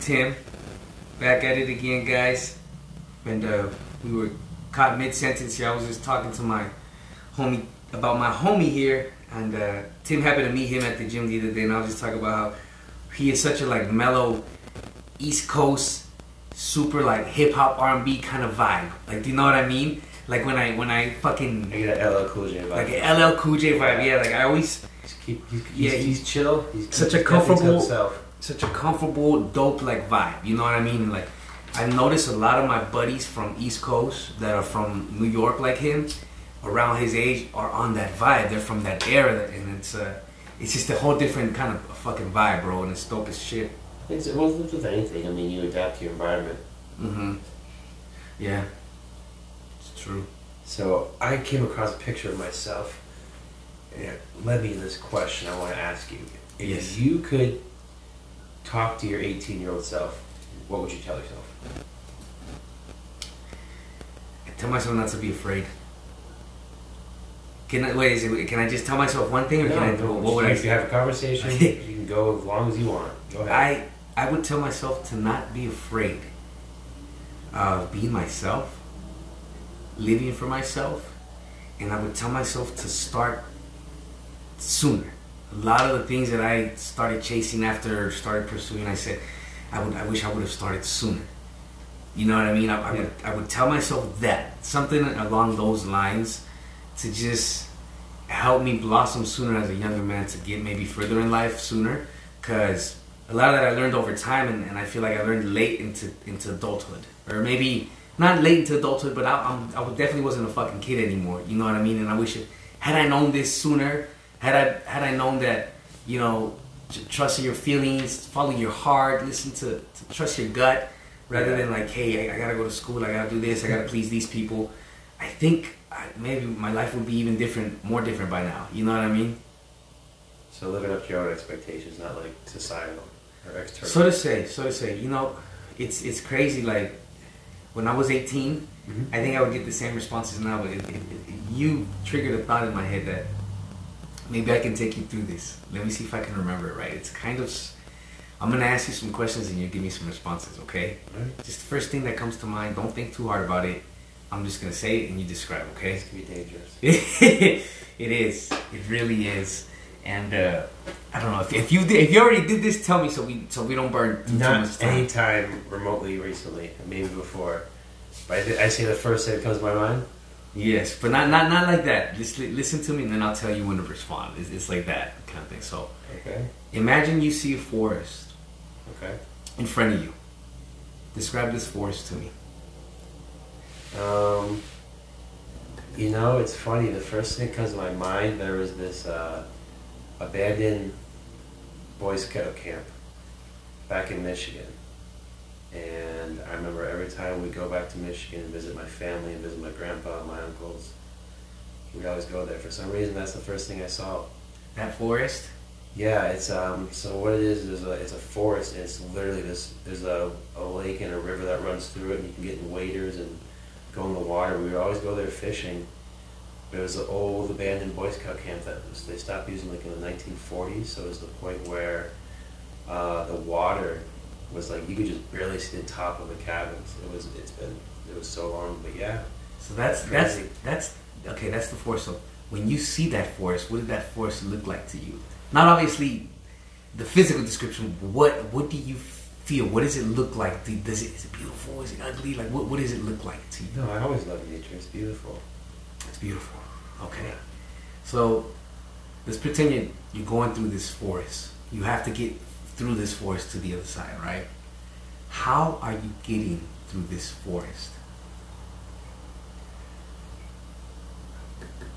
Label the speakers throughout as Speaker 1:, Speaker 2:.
Speaker 1: Tim, back at it again, guys. And uh, we were caught mid sentence here. I was just talking to my homie about my homie here, and uh, Tim happened to meet him at the gym the other day, and I was just talking about how he is such a like mellow East Coast, super like hip hop R and B kind of vibe. Like, do you know what I mean? Like when I when I fucking
Speaker 2: I get that LL Cool J vibe.
Speaker 1: like an LL Cool J vibe. Yeah, like I always
Speaker 2: He's, keep, he's, he's,
Speaker 1: Yeah,
Speaker 2: he's, chill. He's
Speaker 1: such a
Speaker 2: he's
Speaker 1: comfortable-
Speaker 2: himself.
Speaker 1: Such a comfortable, dope like vibe. You know what I mean? Like I've noticed a lot of my buddies from East Coast that are from New York like him, around his age, are on that vibe. They're from that era, and it's uh, it's just a whole different kind of fucking vibe, bro. And it's dope as shit.
Speaker 2: It's, it wasn't with anything. I mean, you adapt to your environment.
Speaker 1: Mm-hmm. Yeah, it's true.
Speaker 2: So I came across a picture of myself, and it led me to this question I want to ask you. If
Speaker 1: Yes.
Speaker 2: you could talk to your 18 year old self, what would you tell yourself?
Speaker 1: I tell myself not to be afraid. Can I wait? Is it, can I just tell myself one thing, or can I?
Speaker 2: no,
Speaker 1: what would I?
Speaker 2: if you have a conversation, you can go as long as you want. Go ahead.
Speaker 1: I I would tell myself to not be afraid of being myself, living for myself, and I would tell myself to start sooner. A lot of the things that I started chasing after, started pursuing, I said, I would, I wish I would have started sooner. You know what I mean? I, I would, I would tell myself that something along those lines to just help me blossom sooner as a younger man to get maybe further in life sooner. Cause a lot of that I learned over time, and, and I feel like I learned late into into adulthood, or maybe not late into adulthood, but I, I'm, I definitely wasn't a fucking kid anymore. You know what I mean? And I wish it, had I known this sooner, had I had I known that you know tr- trust your feelings, follow your heart, listen to, to trust your gut, rather than like, hey, I, I gotta go to school, I gotta do this, I gotta please these people. I think I, maybe my life would be even different, more different by now. You know what I mean?
Speaker 2: so living up to your own expectations, not like societal or external.
Speaker 1: So to say, so to say, you know, it's it's crazy. Like when I was 18,
Speaker 2: Mhm.
Speaker 1: I think I would get the same responses now. But it, it, it, you triggered a thought in my head that maybe I can take you through this. Let me see if I can remember it right. It's kind of. I'm gonna ask you some questions and you give me some responses, okay?
Speaker 2: Alright.
Speaker 1: Just the first thing that comes to mind. Don't think too hard about it. I'm just gonna say it and you describe, okay?
Speaker 2: This can be dangerous.
Speaker 1: it is. It really is. And uh, I don't know if, if you did, if you already did this, tell me so we so we don't burn too, too much
Speaker 2: Not
Speaker 1: time.
Speaker 2: any time remotely recently, maybe before. But I, I say the first thing that comes to my mind.
Speaker 1: Yes, but not not not like that. Just li- listen to me, and then I'll tell you when to respond. It's, it's like that kind of thing. So
Speaker 2: Okay.
Speaker 1: imagine you see a forest
Speaker 2: Okay.
Speaker 1: in front of you. Describe this forest to me.
Speaker 2: Um, you know, it's funny. The first thing that comes to my mind, there was this uh, abandoned Boy Scout camp back in Michigan. And I remember every time we go back to Michigan and visit my family and visit my grandpa and my uncles, we'd always go there. For some reason, that's the first thing I saw.
Speaker 1: That forest.
Speaker 2: Yeah, it's um. So what it is is a it's a forest. And it's literally this. There's a, a lake and a river that runs through it, and you can get in waders and go in the water. We would always go there fishing. But it was an old abandoned Boy Scout camp that was, they stopped using like in the 1940s. So it was the point where uh, the water was like you could just barely see the top of the cabins. It was it's been it was so long, but yeah.
Speaker 1: So that's that's that's okay. That's the forest. So when you see that forest, what did that forest look like to you? Not obviously the physical description. What what do you feel? What does it look like? Does it is it beautiful? Is it ugly? Like what what does it look like to you?
Speaker 2: No, I always love nature. It's beautiful.
Speaker 1: It's beautiful. Okay. So let's pretend you're, you're going through this forest. You have to get through this forest to the other side, right? How are you getting through this forest?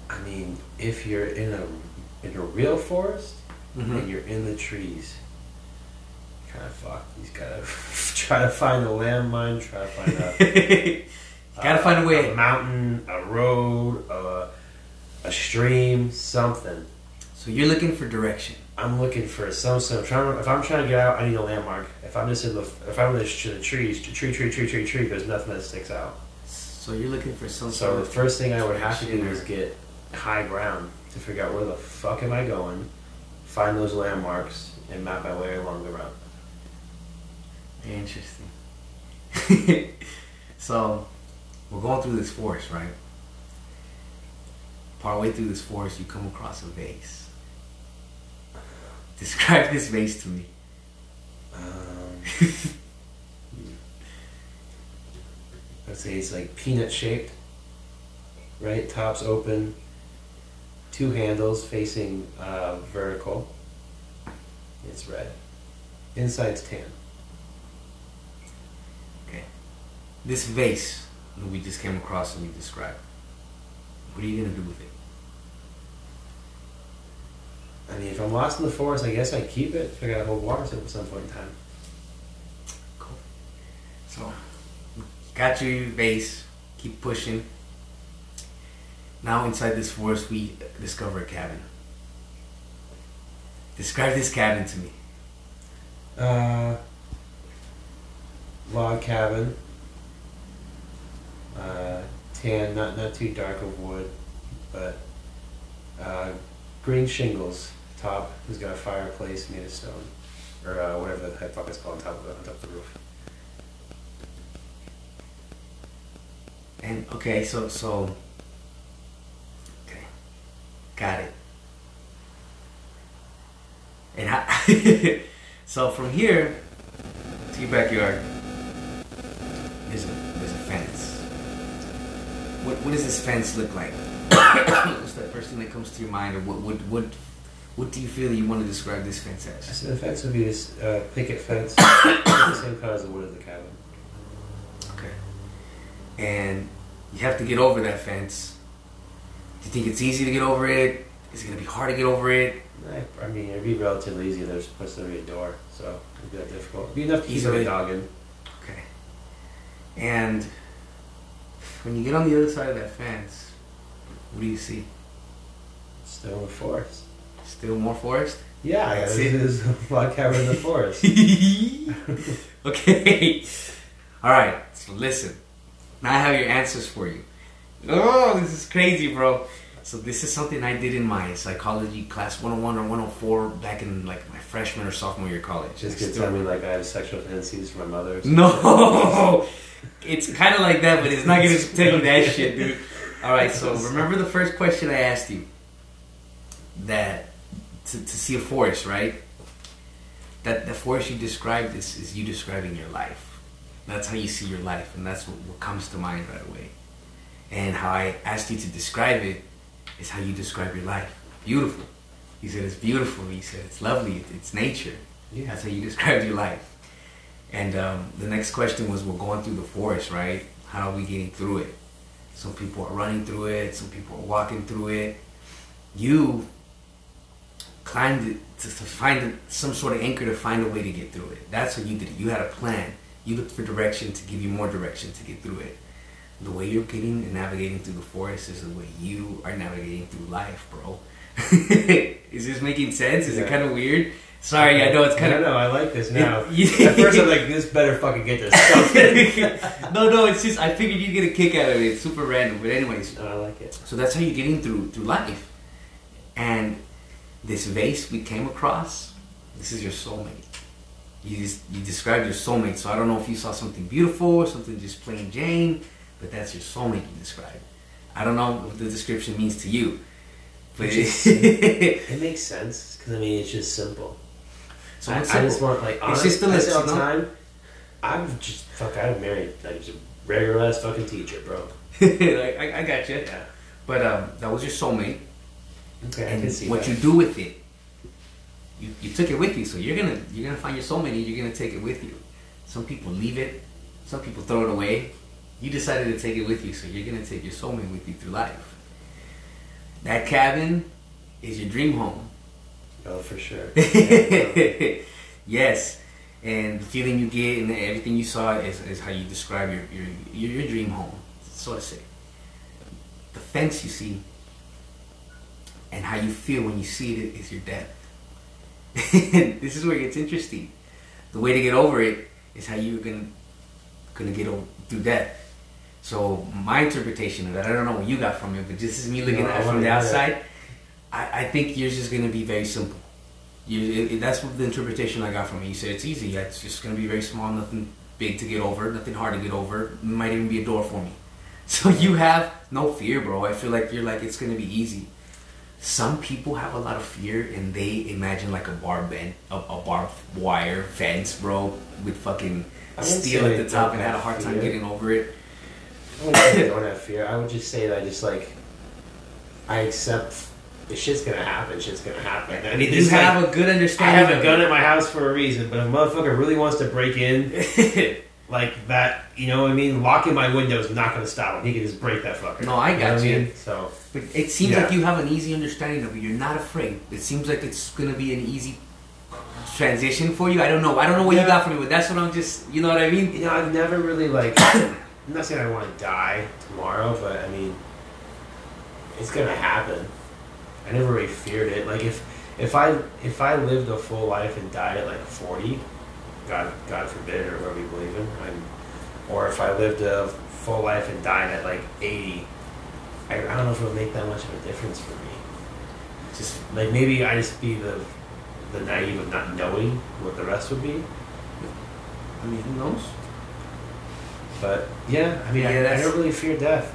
Speaker 2: I mean, if you're in a in a real forest
Speaker 1: Mhm.
Speaker 2: and you're in the trees, kind of fucked. He's gotta try to find a landmine, try to find a
Speaker 1: Gotta find a way.
Speaker 2: a mountain, a road, a, a stream, something.
Speaker 1: So you're looking for direction.
Speaker 2: I'm looking for some sort of trying. If I'm trying to get out, I need a landmark. If I'm just in the if I'm in the, trees, tree, tree, tree, tree, tree, there's nothing that sticks out.
Speaker 1: So you're looking for some sort
Speaker 2: So
Speaker 1: the
Speaker 2: first thing I would have to do is get high ground to figure out where the fuck am I going, find those landmarks, and map my way along the route.
Speaker 1: interesting. so, we're going through this forest, right? Partway through this forest, you come across a vase. Describe this vase to me.
Speaker 2: Um, I'd say it's like peanut shaped, right? Top's open, two handles facing uh, vertical. It's red. Inside's tan.
Speaker 1: Okay. This vase that we just came across and you described. What are you gonna do with it?
Speaker 2: I mean, if I'm lost in the forest, I guess I keep it I gotta hold water at some point in time.
Speaker 1: Cool. So, got your base. Keep pushing. Now inside this forest, we discover a cabin. Describe this cabin to me.
Speaker 2: Uh, log cabin. Uh, tan, not not too dark of wood, but uh, green shingles. Top has got a fireplace made of stone, or uh, whatever the heck fuck it's called on top of the, on top of the roof.
Speaker 1: And okay, so so. Okay, got it. And how, so from here to your backyard, there's a there's a fence. What what does this fence look like? What's that first thing that comes to your mind, or what what what what do you feel you want to describe this fence as?
Speaker 2: So the fence would be this uh, picket fence, the same color as the wood of the cabin.
Speaker 1: Okay. And you have to get over that fence. Do you think it's easy to get over it? Is it gonna be hard to get over it?
Speaker 2: I, I mean, it'd be relatively easy. There's supposed to be a door, so it'd be that difficult. It'd be enough to keep a dog in.
Speaker 1: Okay. And when you get on the other side of that fence, what do you see?
Speaker 2: Still in the forest.
Speaker 1: Still more forest?
Speaker 2: Yeah,
Speaker 1: That's
Speaker 2: this
Speaker 1: it.
Speaker 2: is a log cabin in the forest.
Speaker 1: okay. All right. So listen. Now I have your answers for you. Oh, this is crazy, bro. So this is something I did in my psychology class 101 or 104 back in like my freshman or sophomore year of college.
Speaker 2: Just could tell me like I have sexual tendencies for my mother.
Speaker 1: No, it's kind of like that, but it's not gonna tell you that shit, dude. All right, so remember the first question I asked you that to, to see a forest, right? That the forest you described is, is you describing your life. That's how you see your life, and that's what, what comes to mind right away. And how I asked you to describe it is how you describe your life. Beautiful. You said it's beautiful. You said it's lovely. It, it's nature.
Speaker 2: Yeah.
Speaker 1: That's how you described your life. And um, the next question was, we're going through the forest, right? How are we getting through it? Some people are running through it. Some people are walking through it. You climbed it to, to find some sort of anchor to find a way to get through it. That's what you did. You had a plan. You looked for direction to give you more direction to get through it. The way you're getting and navigating through the forest is the way you are navigating through life, bro. is this making sense? Is it kind of weird? Sorry, I know it's kind
Speaker 2: no,
Speaker 1: of
Speaker 2: no, I like this now. At first, I'm like, this better fucking get this
Speaker 1: no, no, it's just I figured you'd get a kick out of it. It's super random, but anyways,
Speaker 2: no, I like it.
Speaker 1: so that's how you're getting through through life. And this vase we came across, this is your soulmate. You just, you described your soulmate, so I don't know if you saw something beautiful or something just plain Jane, but that's your soulmate you described. I don't know what the description means to you, but
Speaker 2: It's
Speaker 1: it,
Speaker 2: makes sense because I mean it's just simple.
Speaker 1: so
Speaker 2: I,
Speaker 1: it's
Speaker 2: I just
Speaker 1: simple.
Speaker 2: want like
Speaker 1: It's
Speaker 2: honest,
Speaker 1: just the
Speaker 2: all the time. I'm just fuck. I'm married. I'm just a regular ass fucking teacher, bro.
Speaker 1: I, I, I got you.
Speaker 2: Yeah.
Speaker 1: But um, that was your soulmate.
Speaker 2: Okay, I can see
Speaker 1: what
Speaker 2: that.
Speaker 1: you do with it you, you took it with you so you're gonna you're gonna find your soulmate and you're gonna take it with you. Some people leave it some people throw it away. You decided to take it with you so you're gonna take your soulmate with you through life. That cabin is your dream home.
Speaker 2: Oh, for sure. Yeah,
Speaker 1: yes and the feeling you get and everything you saw is, is how you describe your, your, your, your dream home so to say. The fence you see and how you feel when you see it is your death this is where it gets interesting the way to get over it is how you're gonna gonna get over, through death so my interpretation of that i don't know what you got from it but this is me looking
Speaker 2: No,
Speaker 1: at it from the outside I, I think yours is gonna be very simple you, it, it- that's what the interpretation I got from it. You said it's easy. Yeah, it's just gonna be very small, nothing big to get over, nothing hard to get over. Might even be a door for me. So you have no fear, bro. I feel like you're like it's gonna be easy. Some people have a lot of fear and they imagine like a bend, a, a barbed wire fence, bro, with fucking steel at the top and had a hard time getting over it.
Speaker 2: I wouldn't say I don't have fear. I would just say that I just like I accept if shit's gonna happen, shit's gonna happen. I mean,
Speaker 1: You have
Speaker 2: like,
Speaker 1: a good understanding.
Speaker 2: I have a gun at my house for a reason, but if a motherfucker really wants to break in like that, you know what I mean? Locking my window is not gonna stop him. He can just break that fucker.
Speaker 1: No, I
Speaker 2: You know
Speaker 1: got
Speaker 2: I
Speaker 1: you.
Speaker 2: mean? So
Speaker 1: But it seems
Speaker 2: Yeah.
Speaker 1: like you have an easy understanding of it. You're not afraid. It seems like it's gonna be an easy transition for you. I don't know. I don't know what
Speaker 2: Yeah.
Speaker 1: you got for me, but that's what I'm just. You know what I mean?
Speaker 2: You know, I've never really like. I'm not saying I want to die tomorrow, but I mean, it's gonna happen. I never really feared it. Like if if I if I lived a full life and died at like 40, God God forbid, or whatever you believe in, I'm, or if I lived a full life and died at like 80, I, I don't know if it would make that much of a difference for me. Just like maybe I just be the the naive of not knowing what the rest would be.
Speaker 1: I mean, who knows?
Speaker 2: But yeah, I mean,
Speaker 1: Yeah,
Speaker 2: I, I don't really fear death.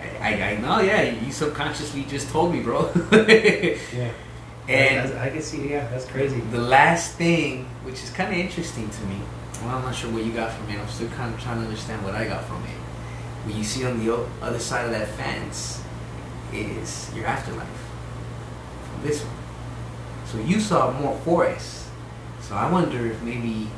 Speaker 1: I, I, I know. Yeah, you subconsciously just told me, bro.
Speaker 2: Yeah,
Speaker 1: and
Speaker 2: I, can see. Yeah, that's crazy.
Speaker 1: the last thing, which is kind of interesting to me. Well, I'm not sure what you got from it. I'm still kind of trying to understand what I got from it. What you see on the other side of that fence is your afterlife from this one. So you saw more forest. So I wonder if maybe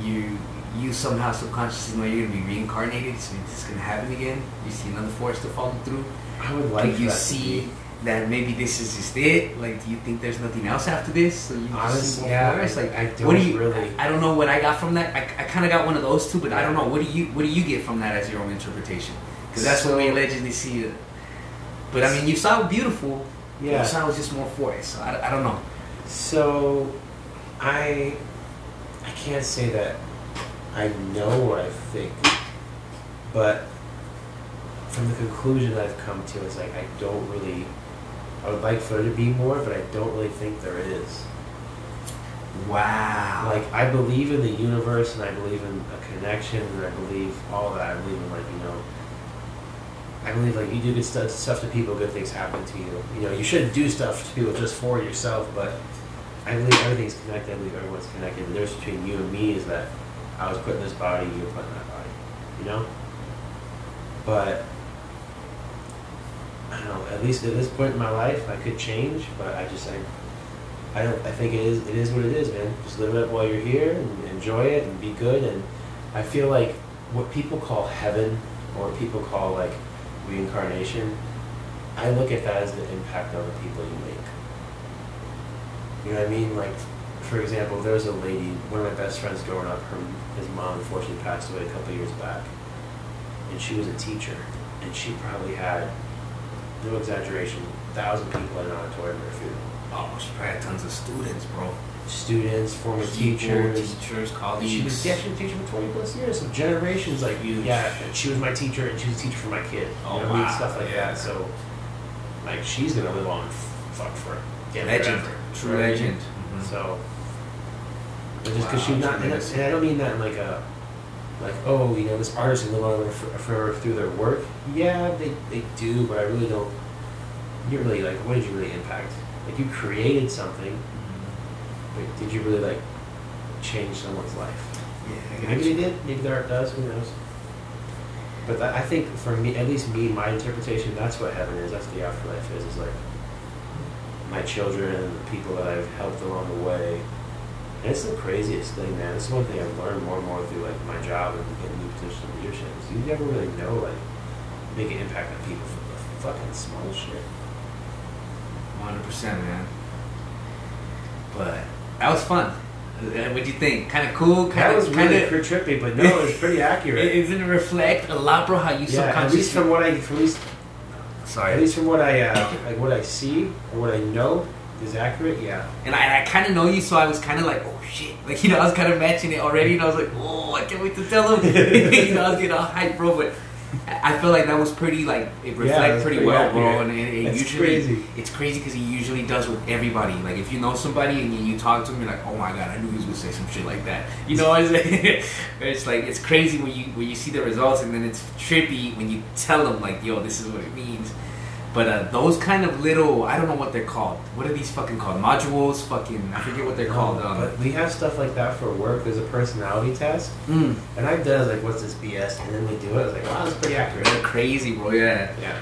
Speaker 1: you you somehow subconsciously know you're gonna be reincarnated. So this is gonna happen again. You see another forest to follow through.
Speaker 2: I would like
Speaker 1: do you
Speaker 2: for that to
Speaker 1: see that maybe this is just it? Like, do you think there's nothing else after this? So you
Speaker 2: Honestly, yeah?
Speaker 1: Like,
Speaker 2: I don't
Speaker 1: what do you?
Speaker 2: really.
Speaker 1: I don't know what I got from that. I, I kind of got one of those too, but I don't know. What do you What do you get from that as your own interpretation? Because that's what we allegedly see it. But I mean, you saw it beautiful.
Speaker 2: Yeah.
Speaker 1: You saw it was just more forest. So I, I don't know.
Speaker 2: So, I I can't say that I know what I think, but from the conclusion I've come to, is like I don't really. I would like for there to be more, but I don't really think there is.
Speaker 1: Wow.
Speaker 2: Like I believe in the universe, and I believe in a connection, and I believe all that. I believe in like you know. I believe like you do good stuff, stuff to people, good things happen to you. You know, you shouldn't do stuff to people just for yourself, but I believe everything's connected. I believe everyone's connected. The difference between you and me is that I was put in this body, you were put in that body. You know. But Don't know. At least at this point in my life, I could change, but I just I I don't. I think it is. It is what it is, man. Just live it while you're here and enjoy it and be good. And I feel like what people call heaven or people call like reincarnation, I look at that as the impact on the people you make. You know what I mean? Like, for example, there was a lady, one of my best friends growing up. Her his mom unfortunately passed away a couple years back, and she was a teacher, and she probably had, no exaggeration, thousand people in an auditorium at her funeral
Speaker 1: oh, she probably had tons of students, bro.
Speaker 2: students, former
Speaker 1: People,
Speaker 2: teachers.
Speaker 1: teachers, colleagues.
Speaker 2: She was yeah, she was a teacher for twenty plus years, so generations like you. Yeah, and she was my teacher, and she was a teacher for my kid.
Speaker 1: Oh,
Speaker 2: you know what I mean?
Speaker 1: wow,
Speaker 2: Stuff like
Speaker 1: yeah.
Speaker 2: that. So, like, she's gonna live on, fuck for yeah,
Speaker 1: legend,
Speaker 2: forever.
Speaker 1: true
Speaker 2: You know what I mean?
Speaker 1: legend. Mhm.
Speaker 2: So, but just because
Speaker 1: Wow,
Speaker 2: she's not, and, and I don't mean that in like a, like oh, you know, this artist can live on for- forever through their work. Yeah, they they do, but I really don't. You really like, what did you really impact? Like, you created something. But did you really like change someone's life?
Speaker 1: Yeah,
Speaker 2: Maybe
Speaker 1: got
Speaker 2: they
Speaker 1: you.
Speaker 2: did. Maybe the art does. Who knows? But that, I think for me, at least me, my interpretation, that's what heaven is. That's what the afterlife is. Is like my children and the people that I've helped along the way. And it's the craziest thing, man. It's one thing I've learned more and more through like my job and getting new positions of leadership. Is you never really know like make an impact on people for the fucking small shit.
Speaker 1: Hundred percent, man. But that was fun. Uh, What'd you think? Kind of cool. Kind
Speaker 2: That was really
Speaker 1: of.
Speaker 2: trippy, but no, it's pretty accurate.
Speaker 1: Isn't it reflect a lot, bro? How you
Speaker 2: yeah, at least from what I, from at least
Speaker 1: Sorry.
Speaker 2: At least from what I uh, like what I see or what I know is accurate. Yeah.
Speaker 1: And I, I kind of know you, so I was kind of like, oh shit. Like, you know, I was kind of matching it already, and I was like, oh, I can't wait to tell him. you know, I was getting all hyped, bro. But I feel like that was pretty like it reflects
Speaker 2: that's
Speaker 1: pretty,
Speaker 2: pretty
Speaker 1: well, bro. And it, usually
Speaker 2: crazy.
Speaker 1: it's crazy because he usually does with everybody. Like if you know somebody and you, you talk to him, you're like, oh my god, I knew he was gonna say some shit like that. You know what I'm saying? it's like it's crazy when you when you see the results, and then it's trippy when you tell them like, yo, this is what it means. But uh, those kind of little, I don't know what they're called. What are these fucking called? Modules? Fucking, I forget what they're called. Um,
Speaker 2: but we have stuff like that for work. There's a personality test,
Speaker 1: mm,
Speaker 2: and I've done like, what's this BS? And then we do it. I was like, wow, that's pretty accurate.
Speaker 1: they're crazy, bro. Yeah.
Speaker 2: Yeah.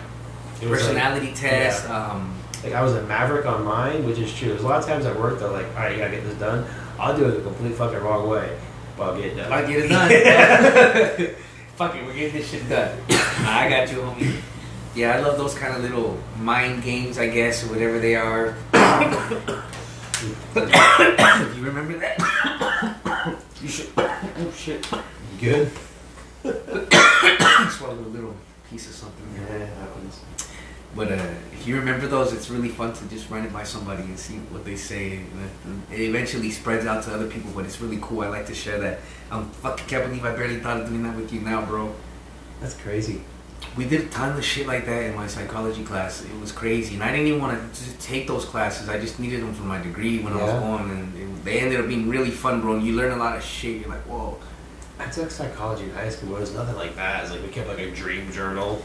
Speaker 2: It was like-
Speaker 1: Personality test. Um,
Speaker 2: Like I was a maverick on mine, which is true. There's a lot of times at work they're like, all right, you gotta get this done. I'll do it the complete fucking wrong way, but I'll get it done.
Speaker 1: I'll get it done. Fuck it, we're getting this shit done. I got you, homie. Yeah, I love those kind of little mind games, I guess, or whatever they are. you remember that? you should. Oh shit!
Speaker 2: Good.
Speaker 1: Swallowed a little piece of something.
Speaker 2: Yeah, it happens.
Speaker 1: But uh, if you remember those, it's really fun to just run it by somebody and see what they say. And It eventually spreads out to other people, but it's really cool. I like to share that. I am fucking can't believe I barely thought of doing that with you now, bro.
Speaker 2: That's crazy.
Speaker 1: We did a ton of shit like that in my psychology class. It was crazy, and I didn't even want to take those classes. I just needed them for my degree when I was
Speaker 2: Yeah.
Speaker 1: going, and it, they ended up being really fun, bro. And you learn a lot of shit. You're like, whoa.
Speaker 2: I took psychology in high school. It was nothing like that. It's like we kept like a dream journal.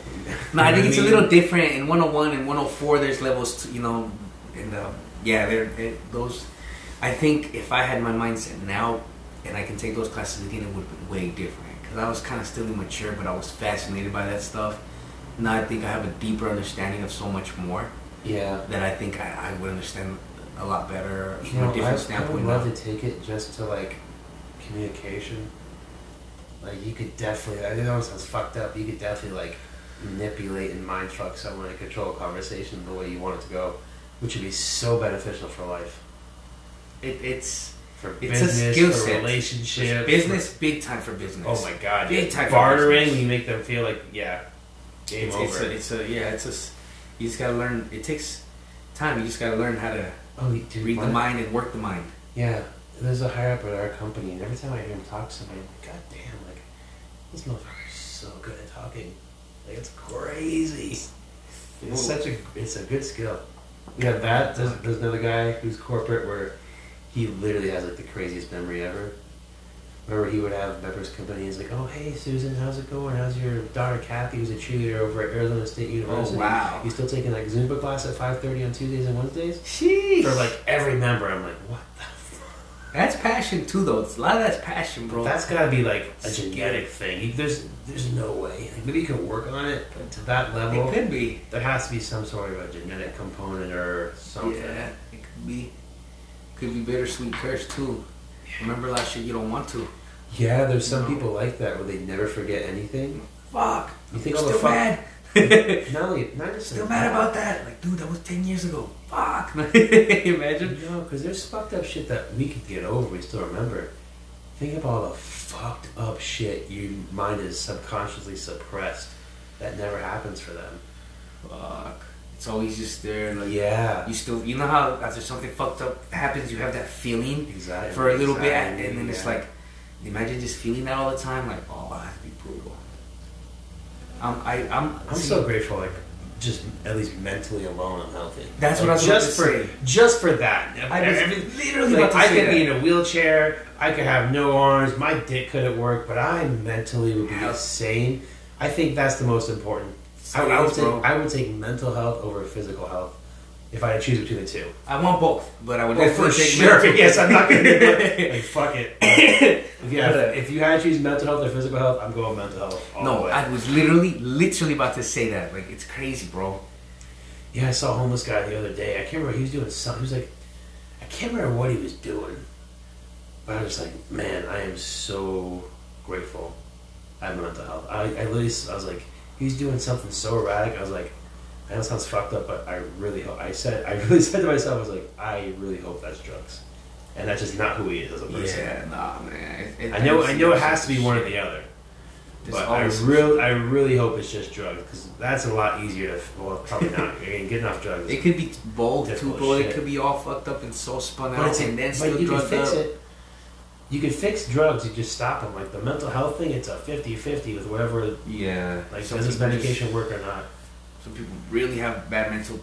Speaker 1: No, I think it's a
Speaker 2: mean?
Speaker 1: little different. In 101 and 104, there's levels, to, you know, and uh, yeah, they're, they those. I think if I had my mindset now and I can take those classes again, it would be way different. Because I was kind of still immature, but I was fascinated by that stuff. Now I think I have a deeper understanding of so much more
Speaker 2: Yeah.
Speaker 1: that I think I, I would understand a lot better
Speaker 2: You
Speaker 1: from
Speaker 2: know,
Speaker 1: a
Speaker 2: I,
Speaker 1: different
Speaker 2: I would
Speaker 1: standpoint.
Speaker 2: love
Speaker 1: now.
Speaker 2: to take it just to like communication. Like you could definitely. I know it sounds fucked up. You could definitely like manipulate and mind fuck someone and control a conversation the way you want it to go, which would be so beneficial for life,
Speaker 1: It, it's
Speaker 2: for
Speaker 1: It's a
Speaker 2: business,
Speaker 1: skill
Speaker 2: for
Speaker 1: set.
Speaker 2: relationship,
Speaker 1: business, big time for business.
Speaker 2: Oh my god!
Speaker 1: Big
Speaker 2: yeah.
Speaker 1: time for
Speaker 2: bartering. You make them feel like yeah, game
Speaker 1: it's,
Speaker 2: over.
Speaker 1: It's a, it's a yeah. It's a. s- You just gotta learn. It takes time. You just gotta learn how to
Speaker 2: oh, you- dude,
Speaker 1: read the
Speaker 2: what?
Speaker 1: mind and work the mind.
Speaker 2: Yeah, there's a higher up at our company, and every time I hear him talk to somebody, like, God damn, like, this motherfucker's so good at talking. Like, it's crazy. It's such a, it's a good skill. Yeah, that, there's, there's another guy who's corporate where he literally has, like, the craziest memory ever. Remember, he would have members come in, he's like, oh, hey, Susan, how's it going? How's your daughter Kathy, who's a cheerleader over at Arizona State oh, University?
Speaker 1: Oh, wow.
Speaker 2: You still taking, like, Zumba class at 5.30 on Tuesdays and Wednesdays?
Speaker 1: Sheesh.
Speaker 2: For, like, every member, I'm like, what the
Speaker 1: That's passion too, though. It's a lot of that's passion, bro.
Speaker 2: That's got to be like a genetic thing. There's there's no way. Like, maybe you can work on it, but to that level,
Speaker 1: it could be.
Speaker 2: there has to be some sort of a genetic component or something.
Speaker 1: Yeah, it could be. Could be bittersweet curse too. Remember last year? You don't want to.
Speaker 2: Yeah, there's some
Speaker 1: No.
Speaker 2: people like that where they never forget anything.
Speaker 1: Fuck.
Speaker 2: You think
Speaker 1: I'm
Speaker 2: all the
Speaker 1: still
Speaker 2: fuck-
Speaker 1: mad.
Speaker 2: Not only not just
Speaker 1: still mad
Speaker 2: that.
Speaker 1: about that. Like, dude, that was ten years ago. Fuck. Imagine.
Speaker 2: No, because there's fucked up shit that we could get over. We still remember. Think of all the fucked up shit your mind is subconsciously suppressed. That never happens for them.
Speaker 1: Fuck. It's always just there. Like,
Speaker 2: Yeah.
Speaker 1: You still, you know how after something fucked up happens, you have that feeling
Speaker 2: Exactly.
Speaker 1: for a little bit, and then it's like, imagine just feeling that all the time. Like, oh, that'd be brutal. I'm, I, I'm,
Speaker 2: I'm
Speaker 1: see,
Speaker 2: so grateful, like, just at least mentally alone, I'm healthy.
Speaker 1: That's what I was
Speaker 2: just for
Speaker 1: say.
Speaker 2: just for that.
Speaker 1: I was
Speaker 2: Every-
Speaker 1: literally
Speaker 2: like,
Speaker 1: about to
Speaker 2: I could
Speaker 1: that.
Speaker 2: be in a wheelchair. I could have no arms. My dick couldn't work, but I mentally would be
Speaker 1: Health.
Speaker 2: sane. I think that's the most important. I, I would take. I would take mental health over physical health if I had to choose between the two.
Speaker 1: I want both, but I would
Speaker 2: Oh,
Speaker 1: definitely
Speaker 2: for
Speaker 1: take
Speaker 2: sure.
Speaker 1: mental.
Speaker 2: Yes, I'm not gonna be like fuck it. if you
Speaker 1: uh,
Speaker 2: if you had to choose mental health or physical health, I'm going mental health.
Speaker 1: No. I was literally, literally about to say that. Like, it's crazy, bro.
Speaker 2: Yeah, I saw a homeless guy the other day. I can't remember. He was doing something. He was like, I can't remember what he was doing. But I was like, man, I am so grateful I have mental health. I, I literally, I was like, he's doing something so erratic. I was like, I know it sounds fucked up, but I really hope. I said, I really said to myself, I was like, I really hope that's drugs, and that's just not who he is as a person.
Speaker 1: Yeah, nah, man. It-
Speaker 2: I know,
Speaker 1: it-
Speaker 2: I know, it has to be one or the other.
Speaker 1: There's
Speaker 2: But I really, I really hope it's just drugs because that's a lot easier to. Well, probably not. Again, getting off drugs.
Speaker 1: It could be both too, bro. It could be all fucked up and so spun
Speaker 2: But,
Speaker 1: out,
Speaker 2: it's
Speaker 1: and then still drugged up.
Speaker 2: it. You could fix drugs. You just stop them. Like the mental health thing, it's a 50-50 with whatever.
Speaker 1: Yeah.
Speaker 2: Like
Speaker 1: Some
Speaker 2: does this medication work or not?
Speaker 1: some people really have bad mental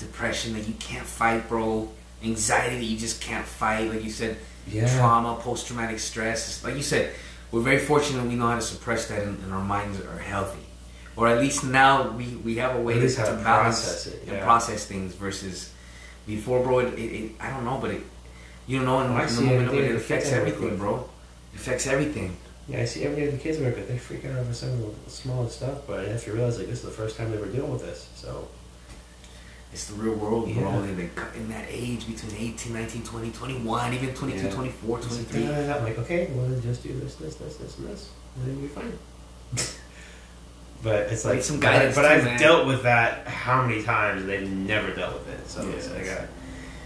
Speaker 1: depression that you can't fight, bro. Anxiety that you just can't fight. Like you said, Yeah. trauma, post traumatic stress. Like you said, we're very fortunate we know how to suppress that and, and our minds are healthy. Or at least now we, we have a way to, to balance
Speaker 2: process it,
Speaker 1: and process things versus before, bro. It, it, it I don't know, but it you don't know in,
Speaker 2: Oh,
Speaker 1: in the
Speaker 2: see
Speaker 1: moment it, it affects
Speaker 2: kids I work
Speaker 1: everything,
Speaker 2: with.
Speaker 1: bro. It affects everything.
Speaker 2: Yeah, I see every day the kids work with. They freak out over some of the smallest stuff, but I have to realize like this is the first time they were dealing with this. So
Speaker 1: It's the real world, bro.
Speaker 2: Yeah.
Speaker 1: They, they cut in that age between 18, 19, 20, 21, even 22,
Speaker 2: Yeah.
Speaker 1: 24,
Speaker 2: It's like,
Speaker 1: 23.
Speaker 2: I'm like, okay, well then just do this, this, this, this, and this, and then you're fine. but it's like,
Speaker 1: some
Speaker 2: but I-
Speaker 1: guidance
Speaker 2: but
Speaker 1: too,
Speaker 2: I've
Speaker 1: man.
Speaker 2: dealt with that how many times and they've never dealt with it. So it's
Speaker 1: Yes.
Speaker 2: like, uh,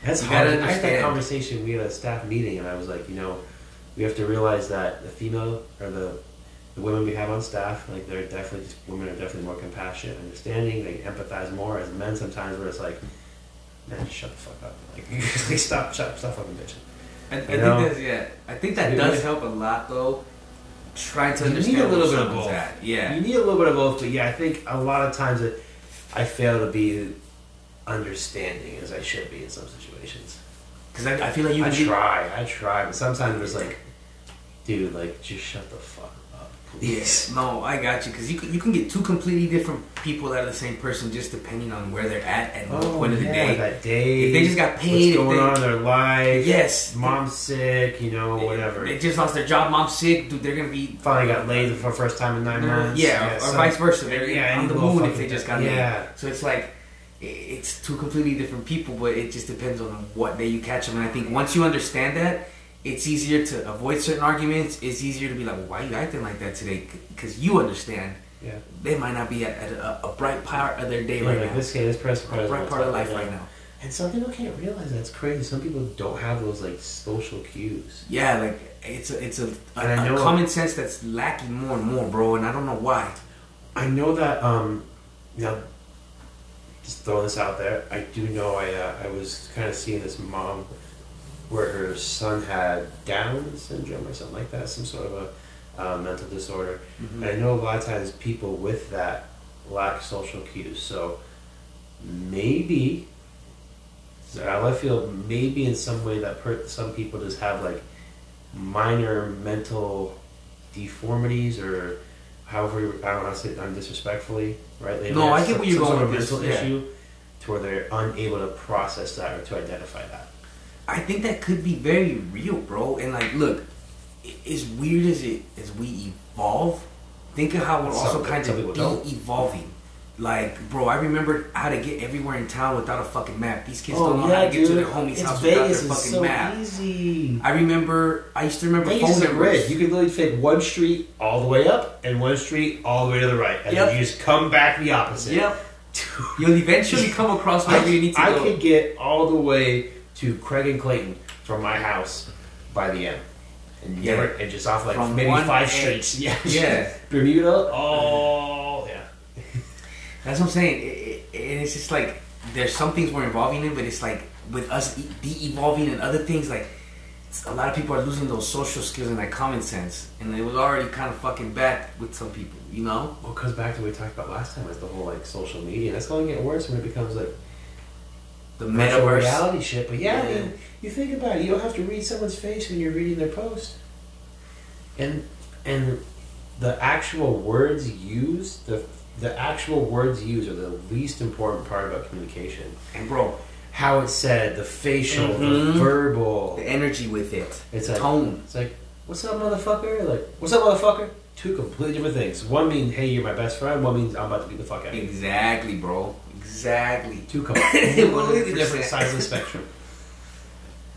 Speaker 2: that's
Speaker 1: You
Speaker 2: hard. I had that conversation. We had a staff meeting, and I was like, you know, we have to realize that the female or the the women we have on staff, like they're definitely just women are definitely more compassionate, understanding. They empathize more. As men, sometimes where it's like, man, shut the fuck up. Like, like stop, stop, stop fucking bitching.
Speaker 1: I, I think that's yeah. I think that does
Speaker 2: need-
Speaker 1: help a lot though. Trying to
Speaker 2: You need
Speaker 1: understand
Speaker 2: a little bit of both.
Speaker 1: at. Yeah.
Speaker 2: You need a little bit of both, but yeah, I think a lot of times it, I fail to be understanding as I should be in some situations.
Speaker 1: Because I, I feel like you
Speaker 2: I
Speaker 1: can be-
Speaker 2: try, I try, but sometimes it's like, dude, like just shut the fuck up, please.
Speaker 1: Yes. No, I got you. Because you can, you can get two completely different people out of the same person just depending on where they're at at what oh, point of the
Speaker 2: Oh, yeah,
Speaker 1: day.
Speaker 2: that day.
Speaker 1: If they just got paid,
Speaker 2: what's going
Speaker 1: they-
Speaker 2: on in their life?
Speaker 1: Yes.
Speaker 2: mom's sick, you know, whatever.
Speaker 1: They just lost their job. Mom's sick. Dude, they're gonna be
Speaker 2: Finally got laid for the first time in 9 months.
Speaker 1: Yeah, or,
Speaker 2: some-
Speaker 1: vice versa. They're
Speaker 2: yeah,
Speaker 1: on the moon if they just got
Speaker 2: Yeah.
Speaker 1: laid. So it's like it's two completely different people, but it just depends on what day you catch them. And I think once you understand that, it's easier to avoid certain arguments. It's easier to be like, well, "Why are you acting like that today?" Because you understand
Speaker 2: Yeah.
Speaker 1: they might not be at, at a, a bright part of their day
Speaker 2: Yeah,
Speaker 1: right
Speaker 2: like
Speaker 1: now.
Speaker 2: this guy, this person,
Speaker 1: a bright part of life right now.
Speaker 2: And some people can't realize that's crazy. Some people don't have those like social cues.
Speaker 1: Yeah, like it's a, it's a, a,
Speaker 2: And I
Speaker 1: a
Speaker 2: know-
Speaker 1: common sense that's lacking more and more, bro. And I don't know why.
Speaker 2: I know that. Um, now, just throwing this out there, I do know. I uh, I was kind of seeing this mom where her son had Down syndrome or something like that, some sort of a uh, mental disorder.
Speaker 1: Mm-hmm.
Speaker 2: And I know a lot of times people with that lack social cues. So maybe, I feel, maybe in some way that per- some people just have like minor mental deformities or however I don't want to say it undisrespectfully, right? They
Speaker 1: No, I get where you're going with this,
Speaker 2: mental
Speaker 1: yeah.
Speaker 2: issue to where they're unable to process that or to identify that.
Speaker 1: I think that could be very real, bro. And like, look, as weird as it as we evolve, think of how we're
Speaker 2: Some-
Speaker 1: also kind of
Speaker 2: people don't.
Speaker 1: Like, bro, I remember how to get everywhere in town without a fucking map. These kids
Speaker 2: Oh,
Speaker 1: don't know how to get to their homie's
Speaker 2: it's
Speaker 1: house
Speaker 2: Vegas
Speaker 1: without their
Speaker 2: is
Speaker 1: fucking
Speaker 2: so
Speaker 1: map.
Speaker 2: easy.
Speaker 1: I remember. I used to remember
Speaker 2: Vegas
Speaker 1: phone numbers.
Speaker 2: You could literally take one street all the way up and one street all the way to the right, and
Speaker 1: Yep.
Speaker 2: then you just come back the opposite.
Speaker 1: Yep. You'll eventually come across wherever you need to
Speaker 2: I
Speaker 1: go.
Speaker 2: I could get all the way to Craig and Clayton from my house by the end. And
Speaker 1: Yeah.
Speaker 2: never, and just off like
Speaker 1: From
Speaker 2: maybe five streets. Yeah.
Speaker 1: Yeah.
Speaker 2: Bermuda. Oh, yeah.
Speaker 1: That's what I'm saying. It, it, and it's just like there's some things we're evolving in, but it's like with us de-evolving and other things, like a lot of people are losing those social skills and that common sense, and it was already kind of fucking bad with some people, you know.
Speaker 2: Well, it comes back to what we talked about last time is the whole like social media. That's going to get worse when it becomes like
Speaker 1: The metaverse.
Speaker 2: reality shit. But yeah, I mean, you think about it. You don't have to read someone's face when you're reading their post, and and the actual words used, the the actual words used are the least important part about communication.
Speaker 1: And bro,
Speaker 2: How it's said, the facial,
Speaker 1: Mhm.
Speaker 2: the verbal.
Speaker 1: the energy with it,
Speaker 2: It's
Speaker 1: the
Speaker 2: like
Speaker 1: tone.
Speaker 2: It's like, what's up, motherfucker? Like, what's up, motherfucker? Two completely different things. One means, hey, you're my best friend. One means, I'm about to beat the fuck out of you.
Speaker 1: Exactly, bro. Exactly.
Speaker 2: Two completely different sides of the spectrum.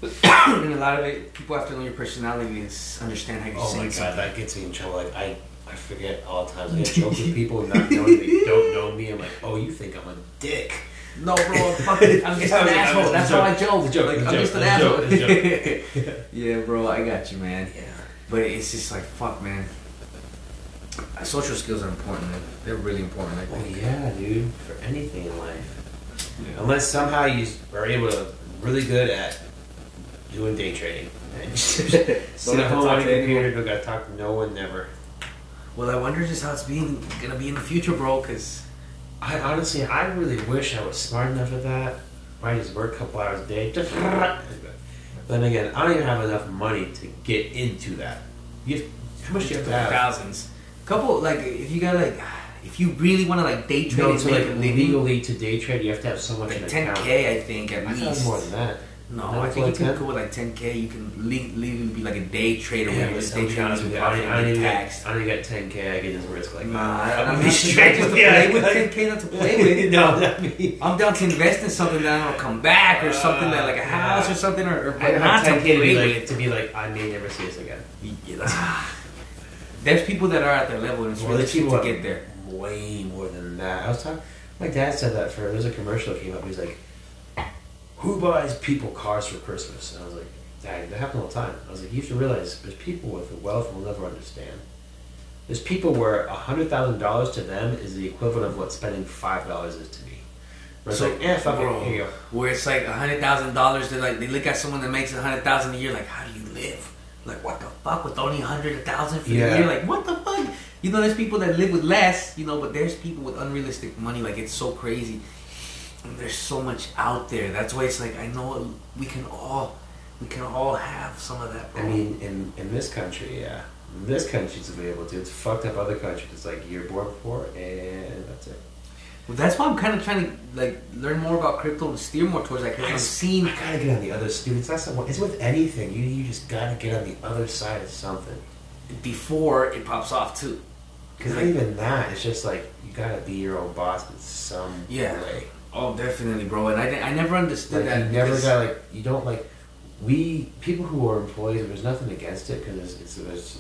Speaker 1: and a lot of it, people have to learn your personality and understand how you're
Speaker 2: Oh my god, that gets me in trouble. Like, I, I forget all the times I get jokes with people not knowing they don't know me. I'm like, oh, you think I'm a dick.
Speaker 1: No, bro, I'm fucking, I'm just an asshole. That's how I joke.
Speaker 2: Joke,
Speaker 1: Like,
Speaker 2: it's a
Speaker 1: I'm just an asshole.
Speaker 2: joke, it's a
Speaker 1: yeah, bro, I got you, man.
Speaker 2: Yeah.
Speaker 1: But it's just like, fuck, man. Uh, Social skills are important, man. They're really important, I
Speaker 2: Well,
Speaker 1: think.
Speaker 2: yeah, dude. For anything in life. Unless somehow you are able to really good at doing day trading. Sit at home on your computer, don't gotta talk to no one, never.
Speaker 1: Well, I wonder just how it's being gonna be in the future, bro. Cause
Speaker 2: I honestly, I really wish I was smart enough at that. I just work a couple hours a day. But then again, I don't even have enough money to get into that. You have, how much do you have to have?
Speaker 1: thousands, couple like if you got like if you really want to like day trade
Speaker 2: No, to like legally to day trade, you have to have so much
Speaker 1: like ten k, I think at
Speaker 2: I thought it was
Speaker 1: least.
Speaker 2: more than that.
Speaker 1: No, I think you can go with like 10k. You can legally be like a day trader
Speaker 2: Yeah,
Speaker 1: where
Speaker 2: but
Speaker 1: you just day
Speaker 2: be
Speaker 1: trade
Speaker 2: honest
Speaker 1: and
Speaker 2: with you, I
Speaker 1: profit
Speaker 2: don't,
Speaker 1: and
Speaker 2: I don't
Speaker 1: be taxed.
Speaker 2: I don't get 10k. I get just risk like
Speaker 1: Nah,
Speaker 2: that.
Speaker 1: I'm,
Speaker 2: I'm
Speaker 1: not
Speaker 2: just
Speaker 1: strict to
Speaker 2: yeah,
Speaker 1: play with 10k not to play with.
Speaker 2: no, not.
Speaker 1: I'm down to invest in something that will come back or something that like a ah, house or something or, or
Speaker 2: I
Speaker 1: to
Speaker 2: 10k to be like
Speaker 1: with.
Speaker 2: to be like I may never see this again.
Speaker 1: There's people that are at their level and it's
Speaker 2: Well,
Speaker 1: really cheap to get there.
Speaker 2: Way more than that. I was talking. My dad said that for there's a commercial that came up. He's like, "Who buys people cars for Christmas?" And I was like, "Dad, that happens all the time." I was like, "You have to realize there's people with the wealth will never understand. There's people where a hundred thousand dollars to them is the equivalent of what spending five dollars is to me. Where
Speaker 1: So,
Speaker 2: like, eh, fuck
Speaker 1: bro,
Speaker 2: it, here you go.
Speaker 1: Where it's like a hundred thousand dollars, they like they look at someone that makes a hundred thousand a year, like how do you live? Like what the fuck with only a hundred, for
Speaker 2: Yeah.
Speaker 1: the year? Like what the fuck? You know, there's people that live with less, you know, but there's people with unrealistic money. Like it's so crazy. There's so much out there. That's why it's like I know we can all we can all have some of that. Bro.
Speaker 2: I mean, in in this country, yeah, this country it's available to. It's fucked up other countries. It's like you're born poor and that's it.
Speaker 1: Well, that's why I'm kind of trying to like learn more about crypto and steer more towards that I'm seeing.
Speaker 2: I gotta get on the other student. It's not so, It's with anything. You you just gotta get on the other side of something.
Speaker 1: before it pops off too.
Speaker 2: Because
Speaker 1: Because like,
Speaker 2: even that. It's just like you gotta be your own boss in some
Speaker 1: Yeah.
Speaker 2: way.
Speaker 1: Oh, definitely, bro. And I, I never understood
Speaker 2: Like
Speaker 1: that.
Speaker 2: you never got like you don't like we people who are employees. There's nothing against it because it's, it's, it's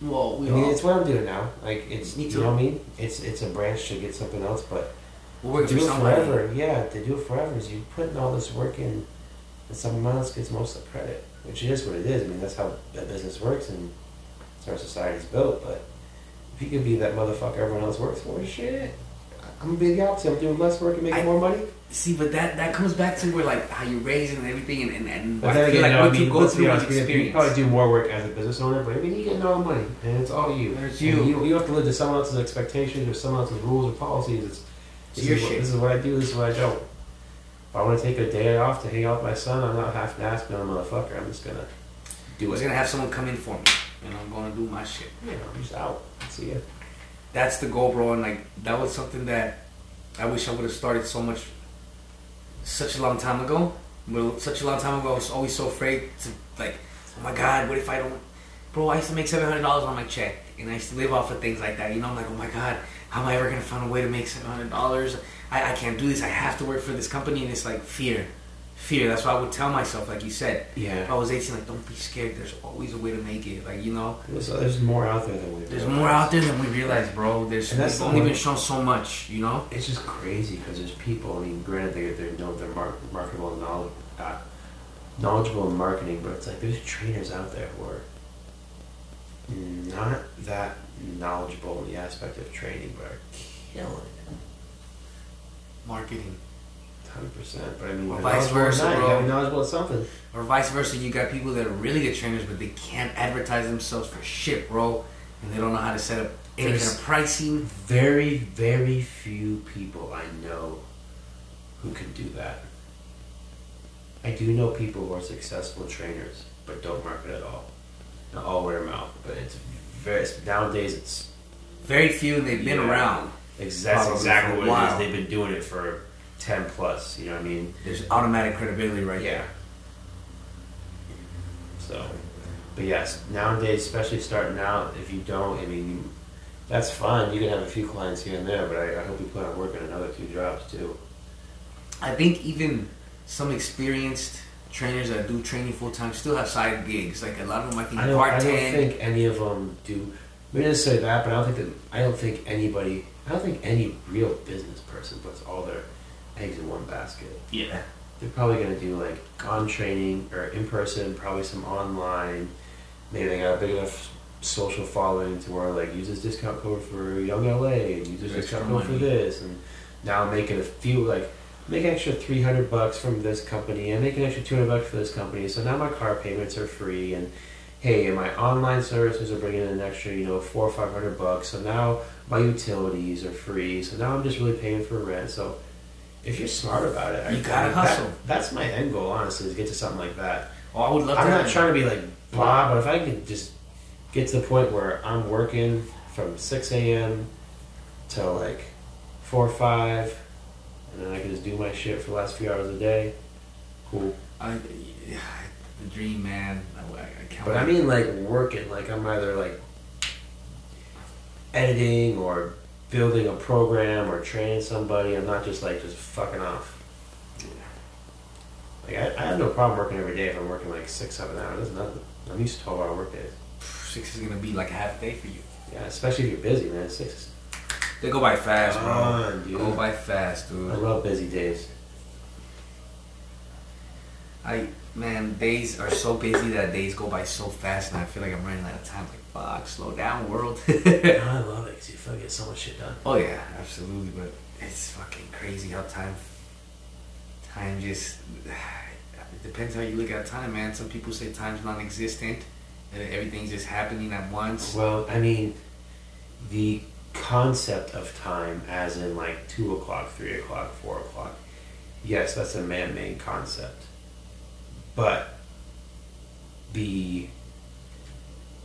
Speaker 1: Well, we
Speaker 2: I mean
Speaker 1: all,
Speaker 2: it's what I'm doing now. Like it's
Speaker 1: Me
Speaker 2: you know what I mean. It's it's a branch to get something else, but
Speaker 1: we're working
Speaker 2: do it
Speaker 1: somebody.
Speaker 2: forever. Yeah, to do it forever is you putting all this work in, and someone else gets most of the credit, which is what it is. I mean, that's how that business works and that's how our society's built. But if you could be that motherfucker everyone else works for, shit, I'm gonna be the opposite. I'm doing less work and making
Speaker 1: I-
Speaker 2: more money.
Speaker 1: See, but that that comes back to where like how you're raised and everything, and and, and
Speaker 2: But
Speaker 1: I
Speaker 2: then
Speaker 1: feel
Speaker 2: again,
Speaker 1: like
Speaker 2: no,
Speaker 1: what
Speaker 2: I
Speaker 1: you go through is
Speaker 2: honest, you- You
Speaker 1: experience.
Speaker 2: probably do more work as a business owner, but I mean, you get all the money, and it's all you.
Speaker 1: It's
Speaker 2: And
Speaker 1: you.
Speaker 2: You, you have to live to someone else's expectations or someone else's rules or policies. It's
Speaker 1: It's
Speaker 2: this
Speaker 1: your
Speaker 2: is what-
Speaker 1: shit.
Speaker 2: This is what I do. This is what I don't. If I want to take a day off to hang out with my son, I'm not half ass being a motherfucker. I'm just gonna
Speaker 1: I
Speaker 2: do
Speaker 1: was
Speaker 2: it.
Speaker 1: gonna have someone come in for me, and I'm gonna do my shit.
Speaker 2: Yeah, I'm just out. See ya.
Speaker 1: That's the goal, bro. And like that was something that I wish I would have started so much, such a long time ago. Well, such a long time ago, I was always so afraid to like, oh my god, what if I don't? Bro, I used to make seven hundred dollars on my check, and I used to live off of things like that. You know, I'm like, oh my god, how am I ever gonna find a way to make seven hundred dollars? I, I can't do this. I have to work for this company, and it's like fear, fear. That's why I would tell myself, like you said, if
Speaker 2: Yeah.
Speaker 1: I was eighteen, like don't be scared. There's always a way to make it. Like you know,
Speaker 2: There's, there's more out there than we.
Speaker 1: there's
Speaker 2: realize.
Speaker 1: more out there than we realize, bro. There's
Speaker 2: And that's
Speaker 1: we've only
Speaker 2: one-
Speaker 1: been shown so much, you know.
Speaker 2: It's just crazy because there's people. I mean, granted, they they know they're mar- marketable and knowledge, uh, knowledgeable in marketing, but it's like there's trainers out there who are not that knowledgeable in the aspect of training, but are killing it.
Speaker 1: Marketing,
Speaker 2: Hundred percent, but I mean,
Speaker 1: Or vice
Speaker 2: knowledgeable
Speaker 1: versa,
Speaker 2: that, You
Speaker 1: bro.
Speaker 2: gotta be knowledgeable at something.
Speaker 1: or vice versa. You got people that are really good trainers, but they can't advertise themselves for shit, bro, and they don't know how to set up any
Speaker 2: There's-
Speaker 1: kind of pricing.
Speaker 2: Very, very few people I know who can do that. I do know people who are successful trainers, but don't market at all. Not all word of mouth, but it's very nowadays. It's
Speaker 1: Very few, and they've been
Speaker 2: Yeah.
Speaker 1: around.
Speaker 2: Exactly,
Speaker 1: exactly
Speaker 2: what it
Speaker 1: while.
Speaker 2: They've been doing it for ten plus. You know what I mean?
Speaker 1: There's automatic credibility right
Speaker 2: Yeah.
Speaker 1: there.
Speaker 2: So, but yes, nowadays, especially starting out, if you don't, I mean, that's fine. You can have a few clients here and there, but I, I hope you plan on working another two jobs too.
Speaker 1: I think even some experienced trainers that do training full time still have side gigs. Like a lot of them, I think,
Speaker 2: I don't, I don't think any of them do. Maybe just say that, but I don't think that. I don't think anybody. I don't think any real business person puts all their eggs in one basket.
Speaker 1: yeah.
Speaker 2: They're probably gonna do like on training or in person, probably some online. Maybe they got a big enough social following to where like use this discount code for Young LA and use this discount code for this, and now making a few like make an extra 300 bucks from this company and make an extra 200 bucks for this company. So now my car payments are free and hey, and my online services are bringing in an extra, you know, four or 500 bucks. So now my utilities are free. So now I'm just really paying for rent. So if you're smart about it, I-
Speaker 1: You gotta
Speaker 2: that-
Speaker 1: hustle.
Speaker 2: that's my end goal, honestly, is get to something like that.
Speaker 1: Oh, I would love
Speaker 2: I'm
Speaker 1: to.
Speaker 2: not trying to be like blah, but if I could just get to the point where I'm working from 6 a.m. till like 4 or 5, and then I can just do my shit for the last few hours a day, cool.
Speaker 1: I, yeah, the dream, man. I, I can't.
Speaker 2: But I mean, like working, like I'm either like editing or building a program or training somebody. I'm not just like just fucking off. Like I, I have no problem working every day if I'm working like six, seven hours. That's nothing. I'm used to 12 hour work days.
Speaker 1: six is gonna be like a half day for you.
Speaker 2: Yeah, especially if you're busy, man. Six is
Speaker 1: They go by fast, bro.
Speaker 2: Fun, dude.
Speaker 1: Go by fast, dude.
Speaker 2: I love busy days.
Speaker 1: I man, days are so busy that days go by so fast, and I feel like I'm running out of time. Like fuck, slow down, world.
Speaker 2: I love it because you feel like get so much shit done.
Speaker 1: oh yeah, absolutely. But it's fucking crazy how time, time just. It depends how you look at time, man. Some people say time's non-existent, and everything's just happening at once.
Speaker 2: Well, I mean, the concept of time, as in like two o'clock, three o'clock, four o'clock, yes, that's a man-made concept. But the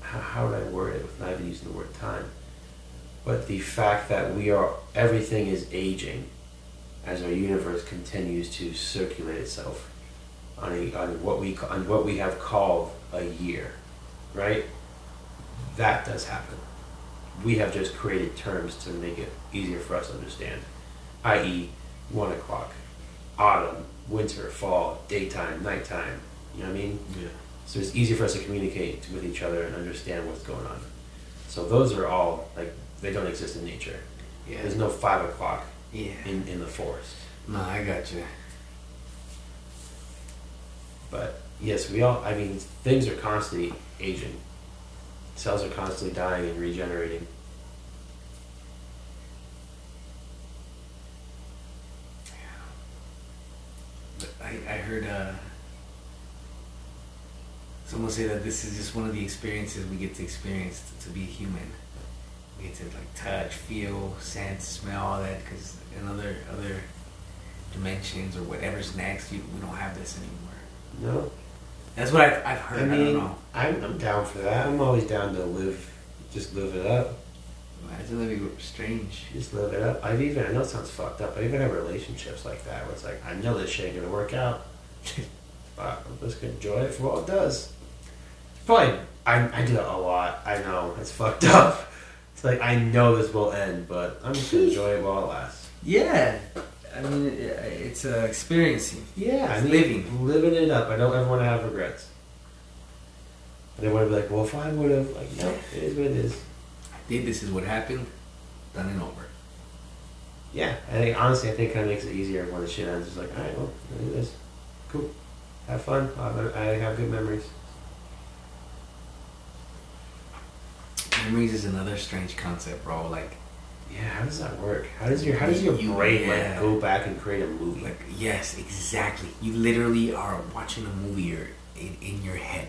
Speaker 2: how, how would I word it without even using the word time? But the fact that we are everything is aging as our universe continues to circulate itself on a, on what we on what we have called a year, right? That does happen. We have just created terms to make it easier for us to understand, i.e., one o'clock, autumn, winter, fall, daytime, nighttime. You know what I mean?
Speaker 1: Yeah.
Speaker 2: So it's easier for us to communicate with each other and understand what's going on. So those are all like they don't exist in nature.
Speaker 1: Yeah.
Speaker 2: There's no five o'clock
Speaker 1: Yeah.
Speaker 2: in, in the forest.
Speaker 1: No, I got you.
Speaker 2: But yes, we all. I mean, things are constantly aging. Cells are constantly dying and regenerating.
Speaker 1: But I, I heard uh, someone say that this is just one of the experiences we get to experience to, to be human. We get to like touch, feel, sense, smell, all that. Because in other other dimensions or whatever's next, you, we don't have this anymore.
Speaker 2: No,
Speaker 1: That's what I've, I've heard.
Speaker 2: I
Speaker 1: I,
Speaker 2: mean,
Speaker 1: don't know.
Speaker 2: I'm, I'm down for that. I'm always down to live, just live it up.
Speaker 1: Imagine living strange.
Speaker 2: Just live it up. I've even, I know it sounds fucked up, I even have relationships like that where it's like, I know this shit ain't gonna work out. but I'm just gonna enjoy it for what it does. Probably, I, I do that a lot. I know, it's fucked up. It's like, I know this will end, but I'm just gonna enjoy it while it lasts.
Speaker 1: Yeah. I mean, it, it's uh, experiencing.
Speaker 2: Yeah, I mean,
Speaker 1: living.
Speaker 2: living it up. I don't ever want to have regrets. They want to be like, well, if I would have, like, no, it is what it is.
Speaker 1: I did this is what happened. Done and over.
Speaker 2: Yeah, I think honestly, I think it kind of makes it easier when the shit ends. It's like, all right, well, I do this. Cool. Have fun. I I have good memories.
Speaker 1: Memories is another strange concept, bro. Like,
Speaker 2: Yeah, how does that work? How does your how does your
Speaker 1: You-
Speaker 2: brain
Speaker 1: yeah.
Speaker 2: like go back and create a movie?
Speaker 1: like yes, exactly. You literally are watching a movie or in, in your head,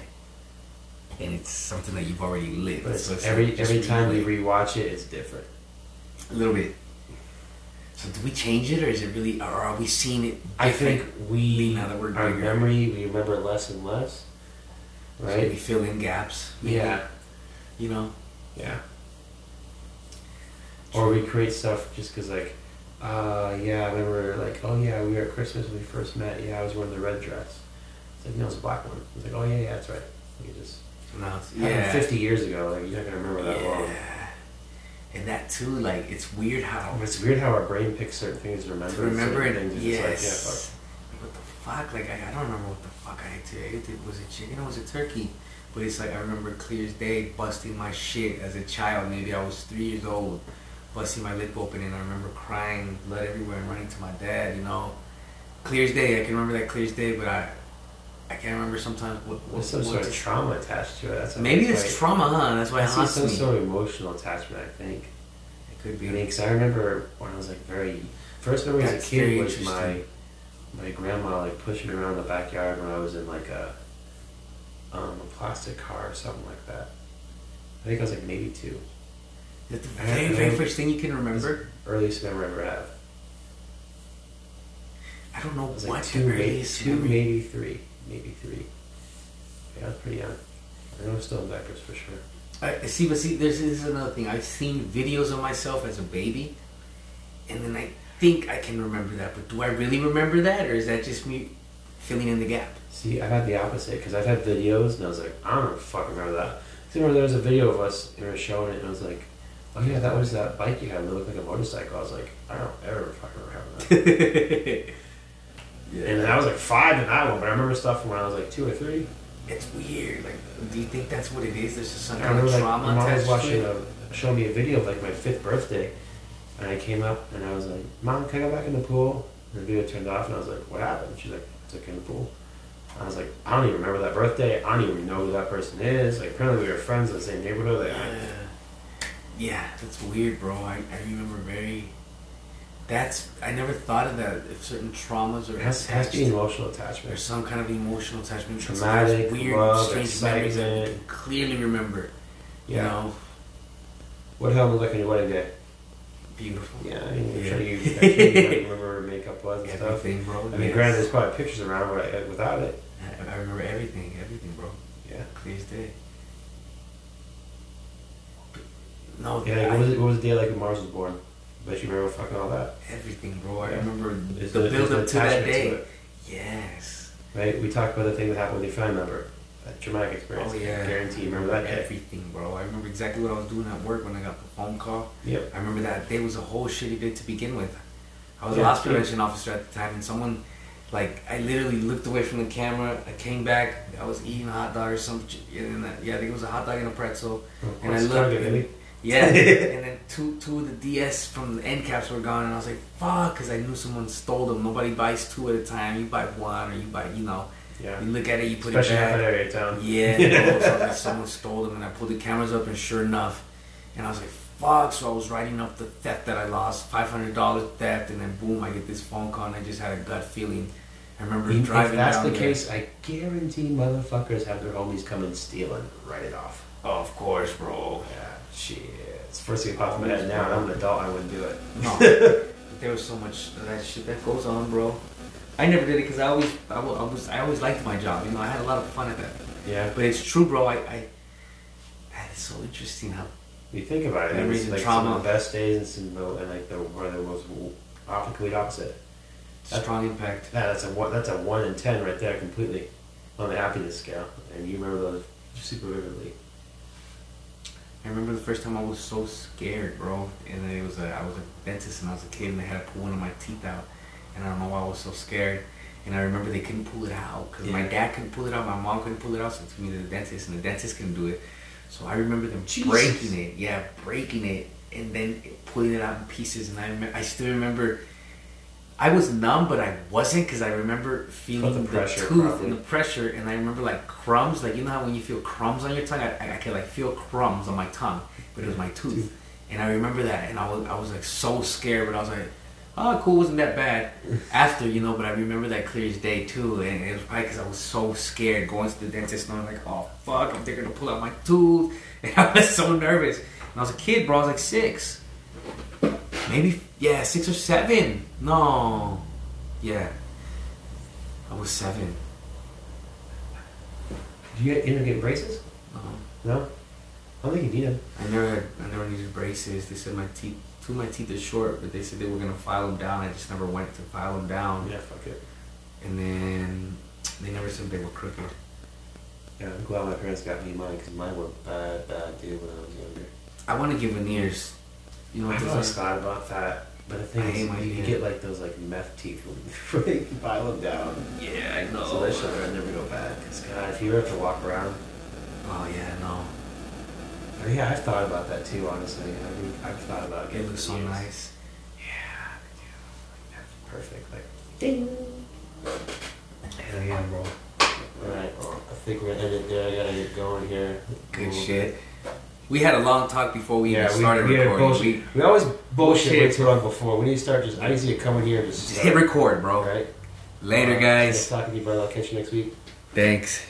Speaker 1: and it's something that you've already lived.
Speaker 2: but
Speaker 1: So
Speaker 2: every
Speaker 1: like
Speaker 2: every time you rewatch it, it's different.
Speaker 1: a little bit. So do we change it, or is it really, or are we seeing it?
Speaker 2: I think we
Speaker 1: now that we're
Speaker 2: our
Speaker 1: bigger?
Speaker 2: memory we remember less and less.
Speaker 1: So we fill in gaps. maybe,
Speaker 2: Yeah.
Speaker 1: You know.
Speaker 2: Yeah. Or we create stuff just because, like, uh, yeah, I remember, like, oh yeah, we were at Christmas when we first met. Yeah, I was wearing the red dress. It's like, no, it's a black one. It's like, oh yeah, yeah, that's right. You just
Speaker 1: it's, yeah.
Speaker 2: 50 years ago. Like, you're not gonna remember that long.
Speaker 1: And that too, like it's weird how
Speaker 2: It's weird how our brain picks certain things to remember.
Speaker 1: to
Speaker 2: and
Speaker 1: remember it.
Speaker 2: things
Speaker 1: Yes. Like, what the fuck? Like I, I don't remember what the fuck I ate today. It, was it chicken or was it turkey? But it's like I remember clear as day busting my shit as a child. Maybe I was three years old, busting my lip open, and I remember crying, blood everywhere, and running to my dad. You know, clear as day. I can remember that clear as day, but I, I can't remember sometimes what. What
Speaker 2: there's some
Speaker 1: what
Speaker 2: sort of trauma attached to it. That's
Speaker 1: Maybe it's
Speaker 2: why-
Speaker 1: trauma, huh? That's why
Speaker 2: I
Speaker 1: it
Speaker 2: see
Speaker 1: haunts
Speaker 2: some
Speaker 1: me.
Speaker 2: sort of emotional attachment. I think.
Speaker 1: It could
Speaker 2: I
Speaker 1: be.
Speaker 2: mean, because I remember when I was like very first memory as a kid was my my grandma like pushing me around the backyard when I was in like a um, a plastic car or something like that. I think I was like maybe two.
Speaker 1: Is that the
Speaker 2: I-
Speaker 1: very,
Speaker 2: I-
Speaker 1: very first thing you can remember?
Speaker 2: Earliest memory I ever have.
Speaker 1: I don't know
Speaker 2: was
Speaker 1: what
Speaker 2: like two, maybe, two,
Speaker 1: memory-
Speaker 2: maybe three, maybe three. Yeah, I was pretty young. I know I'm still in diapers for sure.
Speaker 1: I see, but see, this is another thing. I've seen videos of myself as a baby, and then I think I can remember that. But do I really remember that, or is that just me filling in the gap?
Speaker 2: See, I've had the opposite because I've had videos and I was like, I don't fucking remember that. See, remember there was a video of us and we were showing it and I was like, oh yeah, that was that bike you had that looked like a motorcycle. I was like, I don't ever fucking remember that. yeah. And I was like five in that one, but I remember stuff from when I was like two or three.
Speaker 1: It's weird. Like, do you think that's what it is? There's just some kind of
Speaker 2: remember like
Speaker 1: trauma
Speaker 2: my mom was watching a showing me a video of like my fifth birthday, and I came up and I was like, Mom, can I go back in the pool? And the video turned off, and I was like, What happened? She's like, I took you in the pool. I was like, I don't even remember that birthday. I don't even know who that person is. Like apparently we were friends in the same neighborhood. Like, I-
Speaker 1: Yeah. yeah, that's weird, bro. I, I remember very. That's I never thought of that. If certain traumas
Speaker 2: or has, has to be emotional attachment.
Speaker 1: there's some kind of emotional attachment.
Speaker 2: Traumatic,
Speaker 1: weird,
Speaker 2: love,
Speaker 1: strange memories that can clearly remember. You
Speaker 2: Yeah.
Speaker 1: know,
Speaker 2: What hell look like on your wedding day?
Speaker 1: beautiful.
Speaker 2: Yeah, I mean,
Speaker 1: Yeah.
Speaker 2: sure you, I'm sure you remember where makeup was and stuff.
Speaker 1: Bro.
Speaker 2: I mean,
Speaker 1: yes.
Speaker 2: granted, there's probably pictures around but without it.
Speaker 1: I, I remember everything, everything, bro.
Speaker 2: Yeah.
Speaker 1: Clear as day. No,
Speaker 2: Yeah,
Speaker 1: I-
Speaker 2: what was, it, what was the day like when Mars was born? Bet you remember fucking all that.
Speaker 1: everything, bro. I
Speaker 2: Yeah.
Speaker 1: remember
Speaker 2: There's
Speaker 1: the
Speaker 2: a-
Speaker 1: build up to that day.
Speaker 2: it,
Speaker 1: Yes.
Speaker 2: right? We talked about the thing that happened with your family member. That traumatic experience.
Speaker 1: Oh yeah.
Speaker 2: Guarantee you remember that day.
Speaker 1: Everything, bro. I remember exactly what I was doing at work when I got the phone call.
Speaker 2: Yep.
Speaker 1: I remember that day was a whole shitty day to begin with. I was a
Speaker 2: Yeah,
Speaker 1: loss prevention officer at the time, and someone, like, I literally looked away from the camera. I came back. I was eating a hot dog or something. And that, yeah, I think it was a hot dog and a pretzel.
Speaker 2: Of
Speaker 1: And I looked, and- Yeah, and then two two of the DS from the end caps were gone, and I was like, "Fuck!" Because I knew someone stole them. Nobody buys two at a time. You buy one, or you buy, you know,
Speaker 2: Yeah.
Speaker 1: you look at it, you put
Speaker 2: Especially
Speaker 1: it
Speaker 2: in
Speaker 1: back.
Speaker 2: that area of town.
Speaker 1: Yeah, so like, someone stole them, and I pulled the cameras up, and sure enough, and I was like, "Fuck!" So I was writing up the theft that I lost, five hundred dollars theft, and then boom, I get this phone call, and I just had a gut feeling. I remember
Speaker 2: If
Speaker 1: driving
Speaker 2: that's
Speaker 1: down
Speaker 2: the
Speaker 1: there.
Speaker 2: case, I guarantee motherfuckers have their homies come and steal and write it off.
Speaker 1: Oh, of course, bro.
Speaker 2: Yeah, shit. It's the first thing that pops in my head now, and I'm an adult, I wouldn't do it.
Speaker 1: No, there was so much of that shit that goes on, bro. I never did it because I always, I wa- I was, I always liked my job. You know, I had a lot of fun at that.
Speaker 2: Yeah.
Speaker 1: But it's true, bro. I, I, man, it's so interesting how
Speaker 2: You think about it,
Speaker 1: Memories
Speaker 2: it's
Speaker 1: and
Speaker 2: like some
Speaker 1: trauma.
Speaker 2: of the best days and some of the, and like the where the most complete opposite.
Speaker 1: Strong impact.
Speaker 2: Yeah, that's a one. That's a one in ten right there, completely on the happiness scale, and you remember those super vividly.
Speaker 1: I remember the first time I was so scared, bro. And it was a, I was a dentist and I was a kid and they had to pull one of my teeth out, and I don't know why I was so scared. And I remember they couldn't pull it out because my dad couldn't pull it out, my mom couldn't pull it out, so it took me to the dentist, and the dentist couldn't do it. So I remember them
Speaker 2: Jesus.
Speaker 1: breaking it, yeah, breaking it, and then pulling it out in pieces. And I, I still remember. I was numb, but I wasn't because I remember feeling
Speaker 2: the
Speaker 1: the,
Speaker 2: pressure,
Speaker 1: tooth
Speaker 2: probably.
Speaker 1: and the pressure, and I remember like crumbs. Like you know how when you feel crumbs on your tongue, I, I, could like feel crumbs on my tongue, but it was my tooth. And I remember that, and I was I was like so scared, but I was like, oh, cool, wasn't that bad. After you know, but I remember that clear as day too, and it was probably because I was so scared going to the dentist, and I'm like, oh fuck, I'm they're gonna pull out my tooth, and I was so nervous. And I was a kid, bro. I was like six, maybe yeah, six or seven. No, yeah, I was seven.
Speaker 2: Did you get, end up getting braces?
Speaker 1: No.
Speaker 2: No, I don't think you need them.
Speaker 1: I never, I never needed braces. They said my teeth, two of my teeth are short, but they said they were gonna file them down. I just never went to file them down.
Speaker 2: Yeah, fuck it.
Speaker 1: And then they never said they were crooked.
Speaker 2: Yeah, I'm glad my parents got me mine because mine were bad, bad, dude, when I was younger.
Speaker 1: I want to get veneers. You know what
Speaker 2: I've
Speaker 1: those
Speaker 2: always
Speaker 1: are?
Speaker 2: thought about that, but the thing
Speaker 1: I
Speaker 2: is,
Speaker 1: hate
Speaker 2: you can get like those like meth teeth when you file them down.
Speaker 1: Yeah, I know.
Speaker 2: So that shit would never go bad. Cause God, if you ever have to walk around,
Speaker 1: Oh yeah, no.
Speaker 2: I mean, yeah, I've thought about that too. Honestly, I mean, I've thought about
Speaker 1: It
Speaker 2: getting
Speaker 1: looks so nice.
Speaker 2: Yeah, dude, that's perfect. Like, ding. Hell yeah, bro. All right, I think we're gonna end it there. I gotta get going here.
Speaker 1: Good shit. We had a long talk before we
Speaker 2: Yeah,
Speaker 1: even started
Speaker 2: we, had
Speaker 1: recording.
Speaker 2: bullshit.
Speaker 1: We
Speaker 2: we always bullshit way too long before. We need to start just. I need to come in here and just
Speaker 1: just hit record, bro.
Speaker 2: Right?
Speaker 1: Later, guys.
Speaker 2: Nice talking to you, brother. I'll catch you next week.
Speaker 1: Thanks.